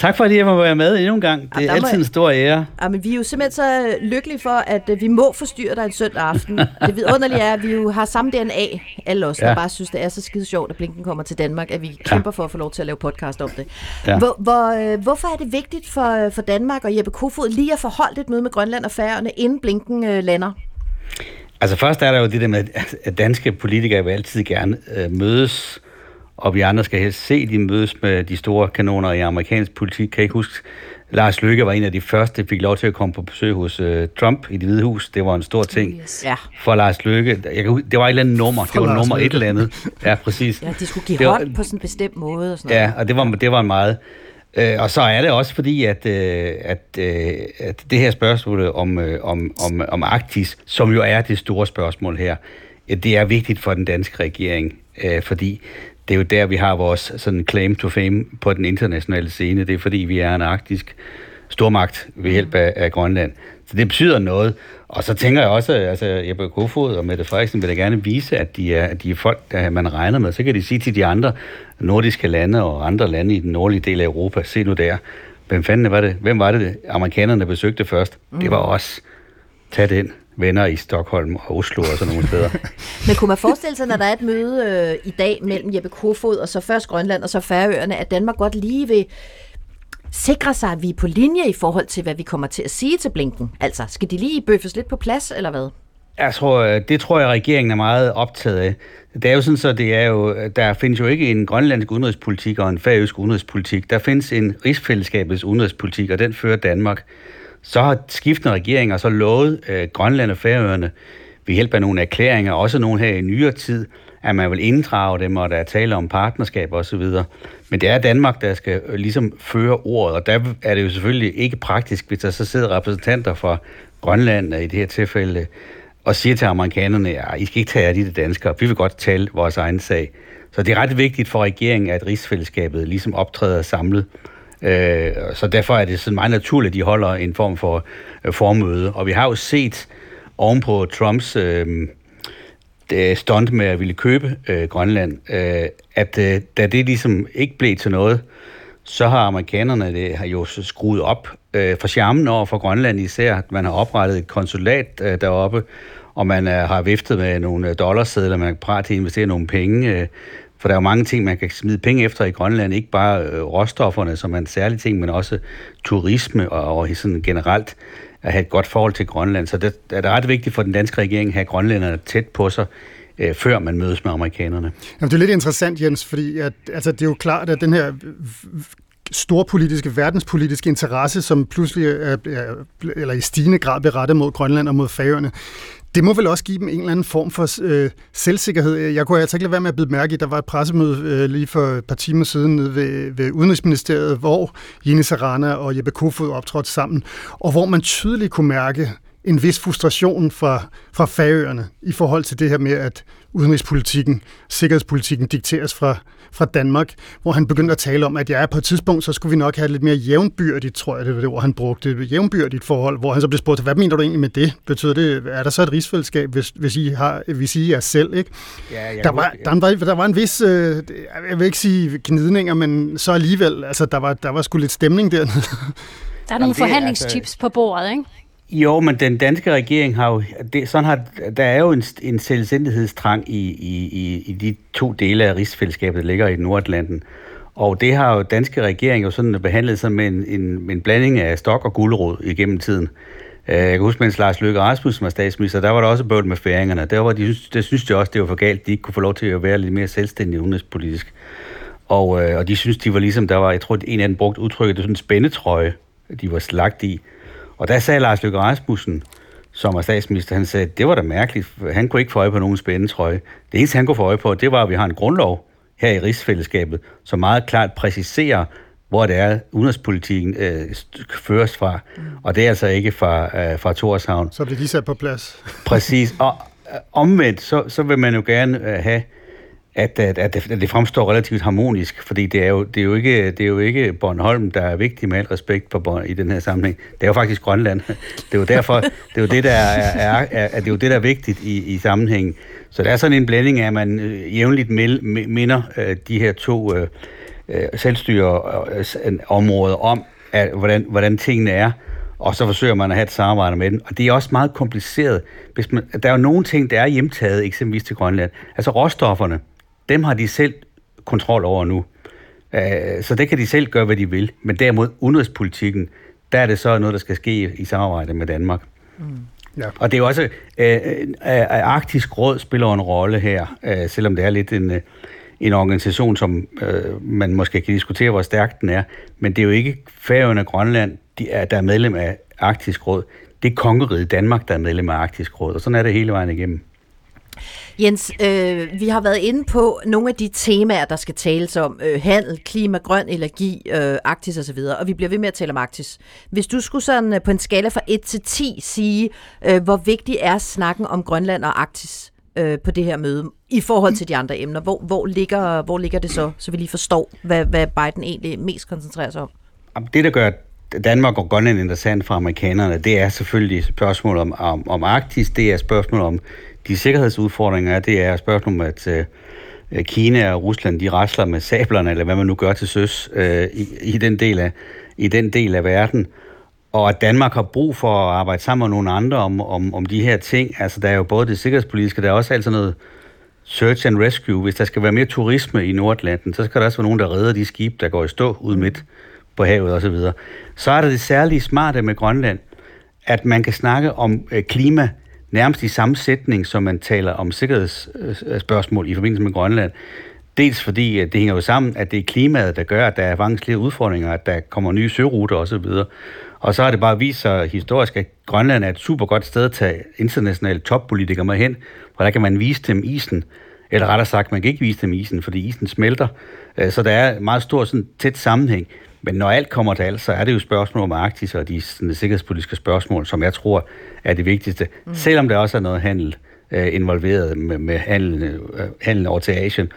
Tak fordi jeg må være med endnu en gang. Det er der altid en stor ære. Ja, men vi er jo simpelthen så lykkelige for, at øh, vi må forstyrre dig en søndag aften. Det vidunderlige er, at vi jo har samme DNA, alle os, der Ja. bare synes, det er så skide sjovt, at Blinken kommer til Danmark, at vi kæmper for at få lov til at lave podcast om det. Ja. Hvor, hvor, øh, hvorfor er det vigtigt for, for Danmark og Jeppe Kofod lige at forholde et møde med Grønland og Færøerne, inden Blinken øh, lander? Altså først er der jo det der med, at danske politikere vil altid gerne øh, mødes, og vi andre skal helst se de mødes med de store kanoner i amerikansk politik. Kan I ikke huske, Lars Løkke var en af de første, der fik lov til at komme på besøg hos øh, Trump i det hvide hus. Det var en stor ting Yes. Ja. for Lars Løkke. Jeg kan, huske- det var et eller andet nummer. For det var Lars nummer et Løkke. eller andet. Ja, præcis. Ja, de skulle give Det var- hånd på sådan en bestemt måde og sådan noget. Ja, og det var, det var meget. Øh, og så er det også fordi, at, øh, at, øh, at det her spørgsmål om, øh, om, om, om Arktis, som jo er det store spørgsmål her, det er vigtigt for den danske regering, øh, fordi det er jo der, vi har vores sådan claim to fame på den internationale scene. Det er fordi, vi er en arktisk stormagt ved hjælp af, af Grønland. Så det betyder noget. Og så tænker jeg også, altså Jeppe Kofod og Mette Frederiksen vil da gerne vise, at de er, at de er folk, der man regner med. Så kan de sige til de andre nordiske lande og andre lande i den nordlige del af Europa, se nu der, hvem fanden var det? Hvem var det, amerikanerne besøgte først? Mm. Det var os. Tag den venner i Stockholm og Oslo og sådan nogle steder. Men kunne man forestille sig, når der er et møde øh, i dag mellem Jeppe Kofod og så først Grønland og så Færøerne, at Danmark godt lige vil sikre sig, at vi er på linje i forhold til, hvad vi kommer til at sige til Blinken? Altså, skal de lige bøffes lidt på plads, eller hvad? Jeg tror, øh, det tror jeg, regeringen er meget optaget af. Det er jo sådan, så det er jo, der findes jo ikke en grønlandsk udenrigspolitik og en færøsk udenrigspolitik. Der findes en rigsfællesskabets udenrigspolitik, og den fører Danmark. Så har skiftende regeringer så lovet øh, Grønland og Færøerne ved hjælp af nogle erklæringer, også nogle her i nyere tid, at man vil inddrage dem, og der er tale om partnerskab osv. Men det er Danmark, der skal øh, ligesom føre ordet, og der er det jo selvfølgelig ikke praktisk, hvis der så sidder repræsentanter fra Grønland øh, i det her tilfælde, og siger til amerikanerne, ja, I skal ikke tage af de danskere, vi vil godt tale vores egen sag. Så det er ret vigtigt for regeringen, at rigsfællesskabet ligesom optræder samlet. Øh, så derfor er det sådan meget naturligt, at de holder en form for øh, formøde. Og vi har jo set ovenpå Trumps øh, stunt med at ville købe øh, Grønland, øh, at øh, da det ligesom ikke blev til noget, så har amerikanerne det har jo skruet op øh, for charmen over for Grønland især. Man har oprettet et konsulat øh, deroppe, og man øh, har viftet med nogle øh, dollarsedler, man er parat til at investere nogle penge. Øh, for der er jo mange ting, man kan smide penge efter i Grønland. Ikke bare øh, råstofferne, som er en særlig ting, men også turisme og, og sådan generelt at have et godt forhold til Grønland. Så det er det ret vigtigt for den danske regering at have grønlænderne tæt på sig, øh, før man mødes med amerikanerne. Jamen, det er lidt interessant, Jens, fordi at, altså, det er jo klart, at den her storpolitiske, verdenspolitiske interesse, som pludselig er, eller i stigende grad bliver rettet mod Grønland og mod Færøerne, det må vel også give dem en eller anden form for øh, selvsikkerhed. Jeg kunne altså ikke lade være med at blive mærke i, der var et pressemøde øh, lige for et par timer siden nede ved, ved Udenrigsministeriet, hvor Jenny Sarana og Jeppe Kofod optrådte sammen, og hvor man tydeligt kunne mærke en vis frustration fra, fra færøerne i forhold til det her med, at udenrigspolitikken, sikkerhedspolitikken dikteres fra, fra Danmark, hvor han begyndte at tale om, at ja, på et tidspunkt, så skulle vi nok have lidt mere jævnbyrdigt, tror jeg, det var det ord, han brugte, et jævnbyrdigt forhold, hvor han så blev spurgt, hvad mener du egentlig med det? Betyder det, er der så et rigsfællesskab, hvis, hvis, I, har, hvis I er selv, ikke? Ja, Der var, der, var, der var en vis, øh, jeg vil ikke sige gnidninger, men så alligevel, altså der var, der var sgu lidt stemning dernede. Der er nogle det er forhandlingstips altså- på bordet, ikke? Jo, men den danske regering har jo... Det, sådan har, der er jo en, en selvsindighedstrang i, i, i, i de to dele af rigsfællesskabet, der ligger i Nordatlanten. Og det har jo danske regering jo sådan behandlet sig med en, en, en blanding af stok og gulerod igennem tiden. Øh, jeg kan huske, mens Lars Løkke Rasmussen var statsminister, der var der også bøvl med færingerne. Der var de, det synes de også, det var for galt. De ikke kunne få lov til at være lidt mere selvstændige udenrigspolitisk. Og, øh, og de synes, de var ligesom, der var, jeg tror, en af dem brugte udtrykket, det var sådan en spændetrøje, de var slagt i. Og der sagde Lars Løkke Rasmussen, som var statsminister, han sagde, det var da mærkeligt. Han kunne ikke få øje på nogen spændetrøje. Det eneste, han kunne få øje på, det var, at vi har en grundlov her i rigsfællesskabet, som meget klart præciserer, hvor det er, udenrigspolitikken øh, føres fra. Og det er altså ikke fra, øh, fra Torshavn. Så blev de sat på plads. Præcis. Og øh, omvendt, så, så vil man jo gerne øh, have, at, at, at, det, at det fremstår relativt harmonisk, fordi det er jo, det er jo, ikke, det er jo ikke Bornholm, der er vigtig med al respekt på Born, i den her sammenhæng. Det er jo faktisk Grønland. Det er jo derfor, det er jo det, der er, er, er, er, det er, jo det, der er vigtigt i, i sammenhængen. Så der er sådan en blanding af, at man øh, jævnligt minder øh, de her to øh, øh, selvstyreområder øh, om, at, hvordan, hvordan tingene er, og så forsøger man at have et samarbejde med den. Og det er også meget kompliceret. Hvis man, der er jo nogle ting, der er hjemtaget, eksempelvis til Grønland. Altså råstofferne, dem har de selv kontrol over nu. Øh, så det kan de selv gøre, hvad de vil. Men derimod udenrigspolitikken, der er det så noget, der skal ske i samarbejde med Danmark. Mm. Ja. Og det er jo også, at øh, øh, Arktisk Råd spiller en rolle her, øh, selvom det er lidt en, øh, en organisation, som øh, man måske kan diskutere, hvor stærk den er. Men det er jo ikke Færøerne og Grønland, de er, der er medlem af Arktisk Råd. Det er kongeriget Danmark, der er medlem af Arktisk Råd, og sådan er det hele vejen igennem. Jens, øh, vi har været inde på nogle af de temaer, der skal tales om. Øh, handel, klima, grøn energi, øh, Arktis osv., og vi bliver ved med at tale om Arktis. Hvis du skulle sådan øh, på en skala fra 1 til 10 sige, øh, hvor vigtig er snakken om Grønland og Arktis øh, på det her møde i forhold til de andre emner, hvor, hvor, ligger, hvor ligger det så, så vi lige forstår, hvad, hvad Biden egentlig mest koncentrerer sig om? Det, der gør Danmark og Grønland interessant for amerikanerne, det er selvfølgelig spørgsmål om, om, om Arktis, det er spørgsmål om de sikkerhedsudfordringer, det er spørgsmålet om, at øh, Kina og Rusland, de rasler med sablerne, eller hvad man nu gør til søs, øh, i, i, den del af, i den del af verden. Og at Danmark har brug for at arbejde sammen med nogle andre om, om, om de her ting. Altså, der er jo både det sikkerhedspolitiske, der er også altid noget search and rescue. Hvis der skal være mere turisme i Nordatlanten, så skal der også være nogen, der redder de skibe, der går i stå ud midt på havet osv. Så, så er der det særlige smarte med Grønland, at man kan snakke om øh, klima nærmest i samme sætning, som man taler om sikkerhedsspørgsmål i forbindelse med Grønland. Dels fordi at det hænger jo sammen, at det er klimaet, der gør, at der er vanskelige udfordringer, at der kommer nye søruter osv. Og så har det bare vist sig historisk, at Grønland er et super godt sted at tage internationale toppolitikere med hen, hvor der kan man vise dem isen, eller rettere sagt, man kan ikke vise dem isen, fordi isen smelter. Øh, så der er en meget stor sådan, tæt sammenhæng. Men når alt kommer til alt, så er det jo spørgsmål om Arktis og de sådan, sikkerhedspolitiske spørgsmål, som jeg tror er det vigtigste. Mm. Selvom der også er noget handel øh, involveret med, med handel, øh, handel over til Asien.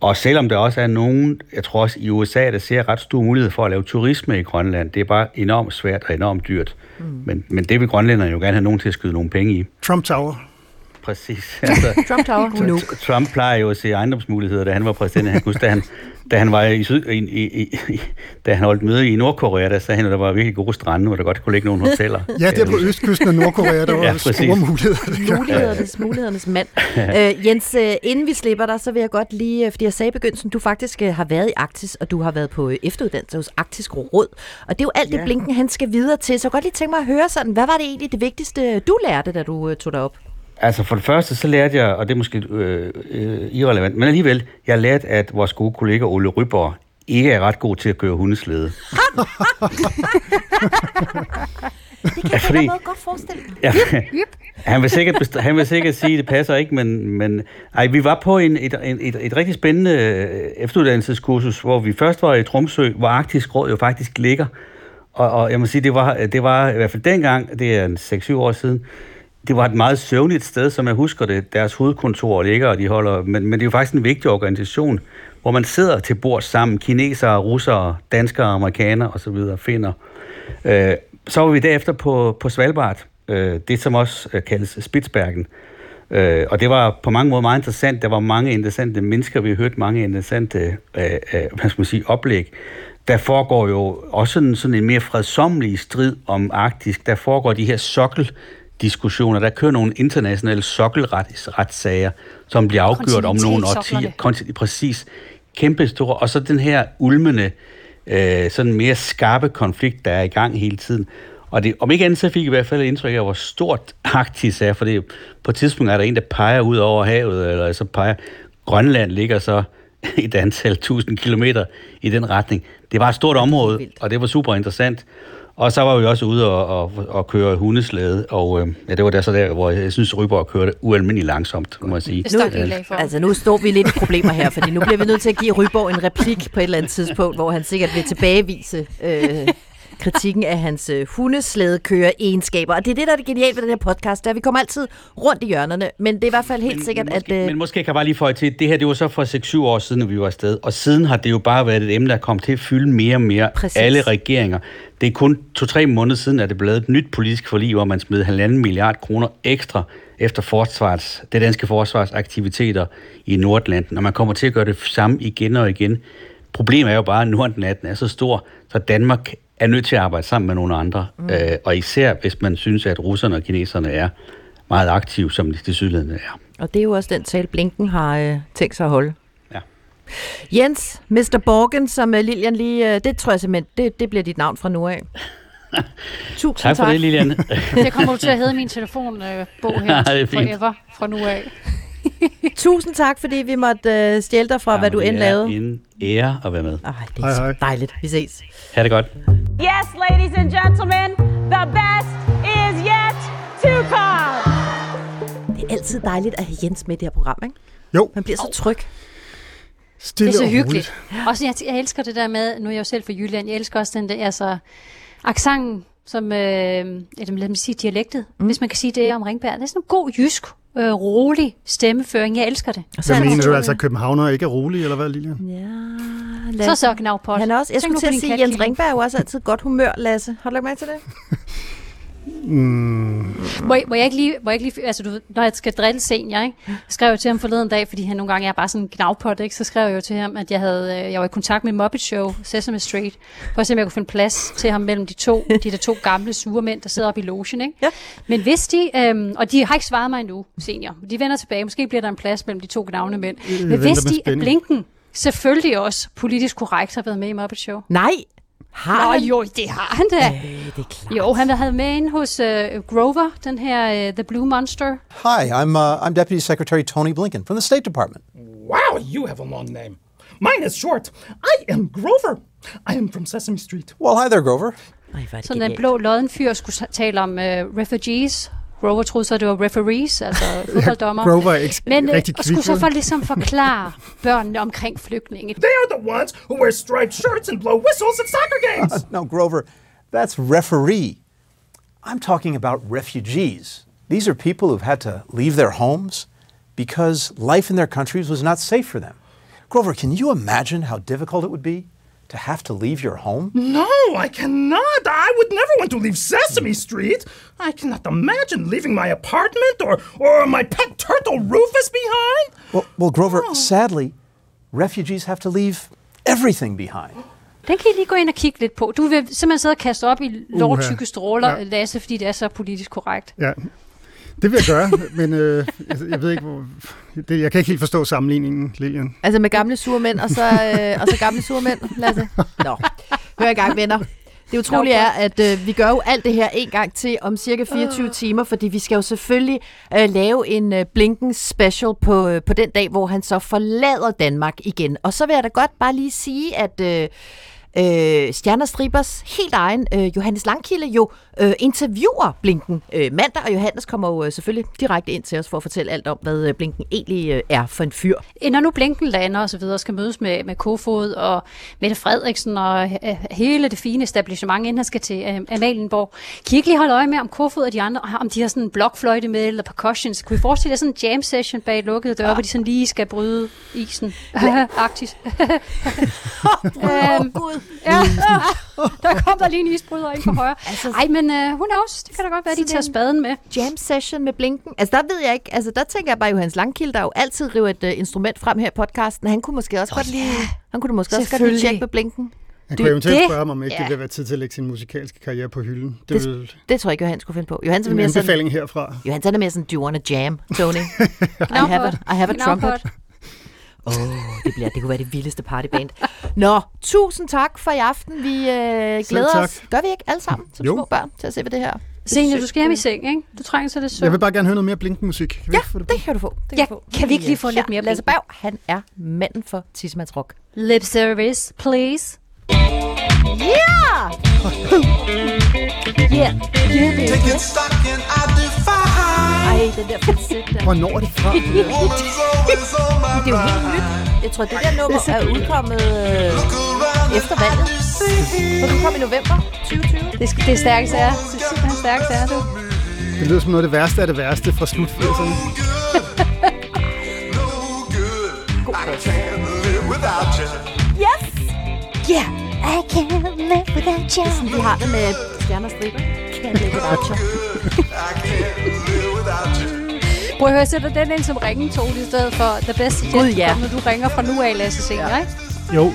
Og selvom der også er nogen, jeg tror også i USA, der ser ret stor mulighed for at lave turisme i Grønland, det er bare enormt svært og enormt dyrt. Mm. Men, men det vil grønlænderne jo gerne have nogen til at skyde nogle penge i. Trump Tower. Præcis. Altså, Trump Tower. Trump plejer jo at se ejendomsmuligheder, da han var præsident. Han kunne da han, da han var i, syd, i, i, i, da han holdt møde i Nordkorea, der sagde han, at der var virkelig gode strande, hvor der godt kunne ligge nogle hoteller. ja, det er på østkysten af Nordkorea, der var ja, store muligheder. Mulighedernes, mulighedernes mand. uh, Jens, uh, inden vi slipper dig, så vil jeg godt lige, fordi jeg sagde i begyndelsen, du faktisk har været i Arktis, og du har været på efteruddannelse hos Arktisk Råd. Og det er jo alt det, ja. Blinken han skal videre til. Så jeg godt lige tænke mig at høre sådan, hvad var det egentlig det vigtigste, du lærte, da du tog dig op? Altså for det første, så lærte jeg, og det er måske øh, øh, irrelevant, men alligevel, jeg lærte, at vores gode kollega Ole Ryborg ikke er ret god til at køre hundeslæde. det kan jeg Fordi, godt forestille mig. Ja, han, vil sikkert, han vil sikkert sige, at det passer ikke, men, men ej, vi var på en, et, et, et, et rigtig spændende øh, efteruddannelseskursus, hvor vi først var i Tromsø, hvor Arktisk Råd jo faktisk ligger. Og, og jeg må sige, det var, det var i hvert fald dengang, det er 6-7 år siden, det var et meget søvnigt sted, som jeg husker det. Deres hovedkontor ligger, og de holder... Men, men det er jo faktisk en vigtig organisation, hvor man sidder til bord sammen. Kinesere, russere, danskere, amerikanere osv. finder. Øh, så var vi derefter på, på Svalbard. Øh, det, som også øh, kaldes Spitsbergen. Øh, og det var på mange måder meget interessant. Der var mange interessante mennesker. Vi har hørt mange interessante øh, øh, hvad skal man sige, oplæg. Der foregår jo også sådan, sådan en mere fredsommelig strid om Arktisk. Der foregår de her sokkel diskussioner. Der kører nogle internationale sokkelretssager, som bliver afgjort om nogle årtier. Præcis. Kæmpe store. Og så den her ulmende, øh, sådan mere skarpe konflikt, der er i gang hele tiden. Og det, om ikke andet, så fik jeg i hvert fald et indtryk af, hvor stort Arktis er, for det, på et tidspunkt er der en, der peger ud over havet, eller så peger Grønland ligger så et antal tusind kilometer i den retning. Det var et stort område, og det var super interessant. Og så var vi også ude og, og, og køre hundeslæde, og øh, ja, det var der så der, hvor jeg synes, Ryborg kørte ualmindeligt langsomt, må jeg sige. Nu, altså nu står vi lidt i problemer her, fordi nu bliver vi nødt til at give Ryborg en replik på et eller andet tidspunkt, hvor han sikkert vil tilbagevise øh, kritikken af hans øh, hundeslædekøre-egenskaber. Og det er det, der er det genialt ved den her podcast, der vi kommer altid rundt i hjørnerne, men det er i hvert fald helt men, sikkert, måske, at... Øh... Men måske kan jeg bare lige få til, det her det var så for 6-7 år siden, at vi var afsted, og siden har det jo bare været et emne, der kom til at fylde mere og mere Præcis. alle regeringer. Det er kun to-tre måneder siden, at det blev lavet et nyt politisk forlig, hvor man smed halvanden milliard kroner ekstra efter forsvars, det danske forsvarsaktiviteter i Nordlanden, og man kommer til at gøre det samme igen og igen Problemet er jo bare, at Nordatlanten er så stor, så Danmark er nødt til at arbejde sammen med nogle andre. Mm. Øh, og især hvis man synes, at russerne og kineserne er meget aktive, som de sydlandene er. Og det er jo også den tale, Blinken har øh, tænkt sig at holde. Ja. Jens, Mr. Borgen, som uh, Lilian lige... Uh, det tror jeg simpelthen, det, det bliver dit navn fra nu af. Tusind Tak for det, Lilian. Det kommer du til at hedde min telefonbog øh, bog her det er forever fra nu af. Tusind tak, fordi vi måtte uh, stjæle dig fra, Jamen, hvad du det end er lavede. en ære at være med. Ej, det Hej, er hej. så dejligt. Vi ses. Ha' det godt. Yes, ladies and gentlemen, the best is yet to come. Det er altid dejligt at have Jens med i det her program, ikke? Jo, Man bliver så tryg. stille Det er så og hyggeligt. roligt. Også jeg, jeg elsker det der med, nu er jeg jo selv fra Jylland, jeg elsker også den der, altså, accenten, som, øh, eller lad mig sige dialektet, mm. hvis man kan sige det om Ringberg. Det er sådan en god jysk, øh, rolig stemmeføring. Jeg elsker det. Så Hvad er mener du altså, at københavner ikke er rolige, eller hvad, Lilian? Ja, Så så gnavpot. Han er også, jeg Tænk skulle nu til at sige, Jens. Ringberg er jo også altid godt humør, Lasse. Har du lagt mærke til det? Mm, Må, jeg- må jeg ikke lige, må jeg ikke lige, altså du, når jeg skal drille senior, ikke? Jeg skrev jo til ham forleden dag, fordi han nogle gange er bare sådan en gnavpot, ikke? Så skrev jeg jo til ham, at jeg, havde, øh, jeg var i kontakt med Muppet Show, Sesame Street, for at se, om jeg kunne finde plads til ham mellem de to, de der to gamle sure mænd, der sidder oppe i logen, ikke? Ja. Men hvis de, øhm, og de har ikke svaret mig endnu, senior, de vender tilbage, måske bliver der en plads mellem de to gnavne mænd. Men hvis de, at spænding. Blinken selvfølgelig også politisk korrekt har været med i Muppet Show. Nej. Har Nå han? jo, det har han da. Øh, det er klart. Jo, han havde med ind hos uh, Grover, den her uh, The Blue Monster. Hi, I'm, uh, I'm Deputy Secretary Tony Blinken from the State Department. Wow, you have a long name. Mine is short. I am Grover. I am from Sesame Street. Well, hi there, Grover. Ej, Sådan en blå lodden fyr skulle tale om uh, refugees. Grover troede så, det var referees, altså fodbolddommer. Grover er ikke Men uh, rigtig og skulle så kvik, for ligesom forklare børnene omkring flygtninge. They are the ones who wear striped shirts and blow whistles at soccer games. no, Grover, that's referee. I'm talking about refugees. These are people who've had to leave their homes because life in their countries was not safe for them. Grover, can you imagine how difficult it would be to have to leave your home? no, I cannot. I would never want to leave Sesame Street. I cannot imagine leaving my apartment or, or my pet turtle Rufus behind. Well, well Grover, sadly, refugees have to leave everything behind. Den kan I lige gå ind og kigge lidt på. Du vil simpelthen sidde og kaste op i lovtykke stråler, Ja. ja. Lasse, fordi det er så politisk korrekt. Ja, det vil jeg gøre, men øh, jeg, jeg ved ikke, hvor... Det, jeg kan ikke helt forstå sammenligningen, Lilian. Altså med gamle sure mænd, og så, øh, og så gamle sure mænd, Lasse. Nå, hør i gang, venner. Det utrolige er, at øh, vi gør jo alt det her en gang til om cirka 24 timer, fordi vi skal jo selvfølgelig øh, lave en øh, Blinken special på, øh, på den dag, hvor han så forlader Danmark igen. Og så vil jeg da godt bare lige sige, at øh, øh, Stjerner Stribers helt egen øh, Johannes Langkilde jo øh, interviewer Blinken øh, mandag, og Johannes kommer jo øh, selvfølgelig direkte ind til os for at fortælle alt om, hvad øh, Blinken egentlig øh, er for en fyr. Når nu Blinken lander og så videre, skal mødes med, med Kofod og Mette Frederiksen og øh, hele det fine establishment, inden han skal til øh, Amalienborg. Kan I ikke lige holde øje med, om Kofod og de andre, om de har sådan en blokfløjte med, eller percussions? Kunne I forestille jer sådan en jam session bag lukkede døre, hvor de sådan lige skal bryde isen? Arktis. øhm, Gud. Ja, der kom der lige en isbryder ind på højre. Altså, Ej, men uh, who knows? Det kan da godt være, de tager en- spaden med. jam session med Blinken. Altså der ved jeg ikke, altså der tænker jeg bare, Johannes Langkilde, der jo altid river et uh, instrument frem her i podcasten, han kunne måske også oh, godt lige, han kunne da måske også godt lige tjekke med Blinken. Han Det- kunne eventuelt det- spørge mig, om ikke ja. det vil være tid til at lægge sin musikalske karriere på hylden. Det, Det- vil Det tror jeg ikke, Johannes skulle finde på. Johannes er en mere sådan, anbefaling herfra. Johannes han er mere sådan, do you wanna jam, Tony? I have a, I have a trumpet. Åh, oh, det, bliver, det kunne være det vildeste partyband. Nå, tusind tak for i aften. Vi øh, glæder os. Gør vi ikke alle sammen som Jo. små børn til at se på det her? Senior, du skal hjem i seng, ikke? Du trænger til det så. Jeg vil bare gerne høre noget mere Blinken-musik. Kan vi Ja, det det kan du få. Det Ja, du få. kan vi ikke lige få lidt mere Lasse Blinken? Bav, han er manden for Tismans Rock. Lip service, please. Yeah! Yeah, yeah, baby. Taking stock and I defy. Ej, den der falset der. Hvornår er det fra? Det er jo helt nyt. Jeg tror, det der nummer er udkommet øh, efter valget. For den kom i november 2020. Det er, det er stærke sager. Det er simpelthen stærke sager, du. Det lyder som noget af det værste af det værste fra slut 80'erne. I can't live without you. Yes! Yeah, i can't live without you. Det er sådan, de har det med stjerner striber. Can't live without you. Prøv at høre, sætter den ind som ringetone i stedet for The Best Jet, God, ja. når du ringer fra nu af, Lasse Singer, ja. ikke? Jo.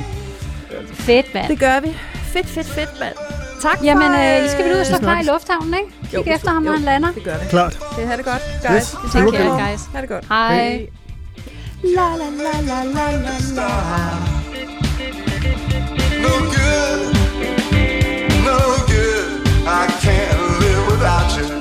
Fedt, mand. Det gør vi. Fedt, fedt, fedt, mand. Tak for, Jamen, øh, skal vi ud og øh, slå klar i lufthavnen, ikke? Kig jo, efter ham, når han lander. det gør vi. Klart. Det har det godt, guys. Yes. Det tak, okay. guys. Ha' det godt. Hej. Hej. La la la la la la la. no good, no good. I can't live without you.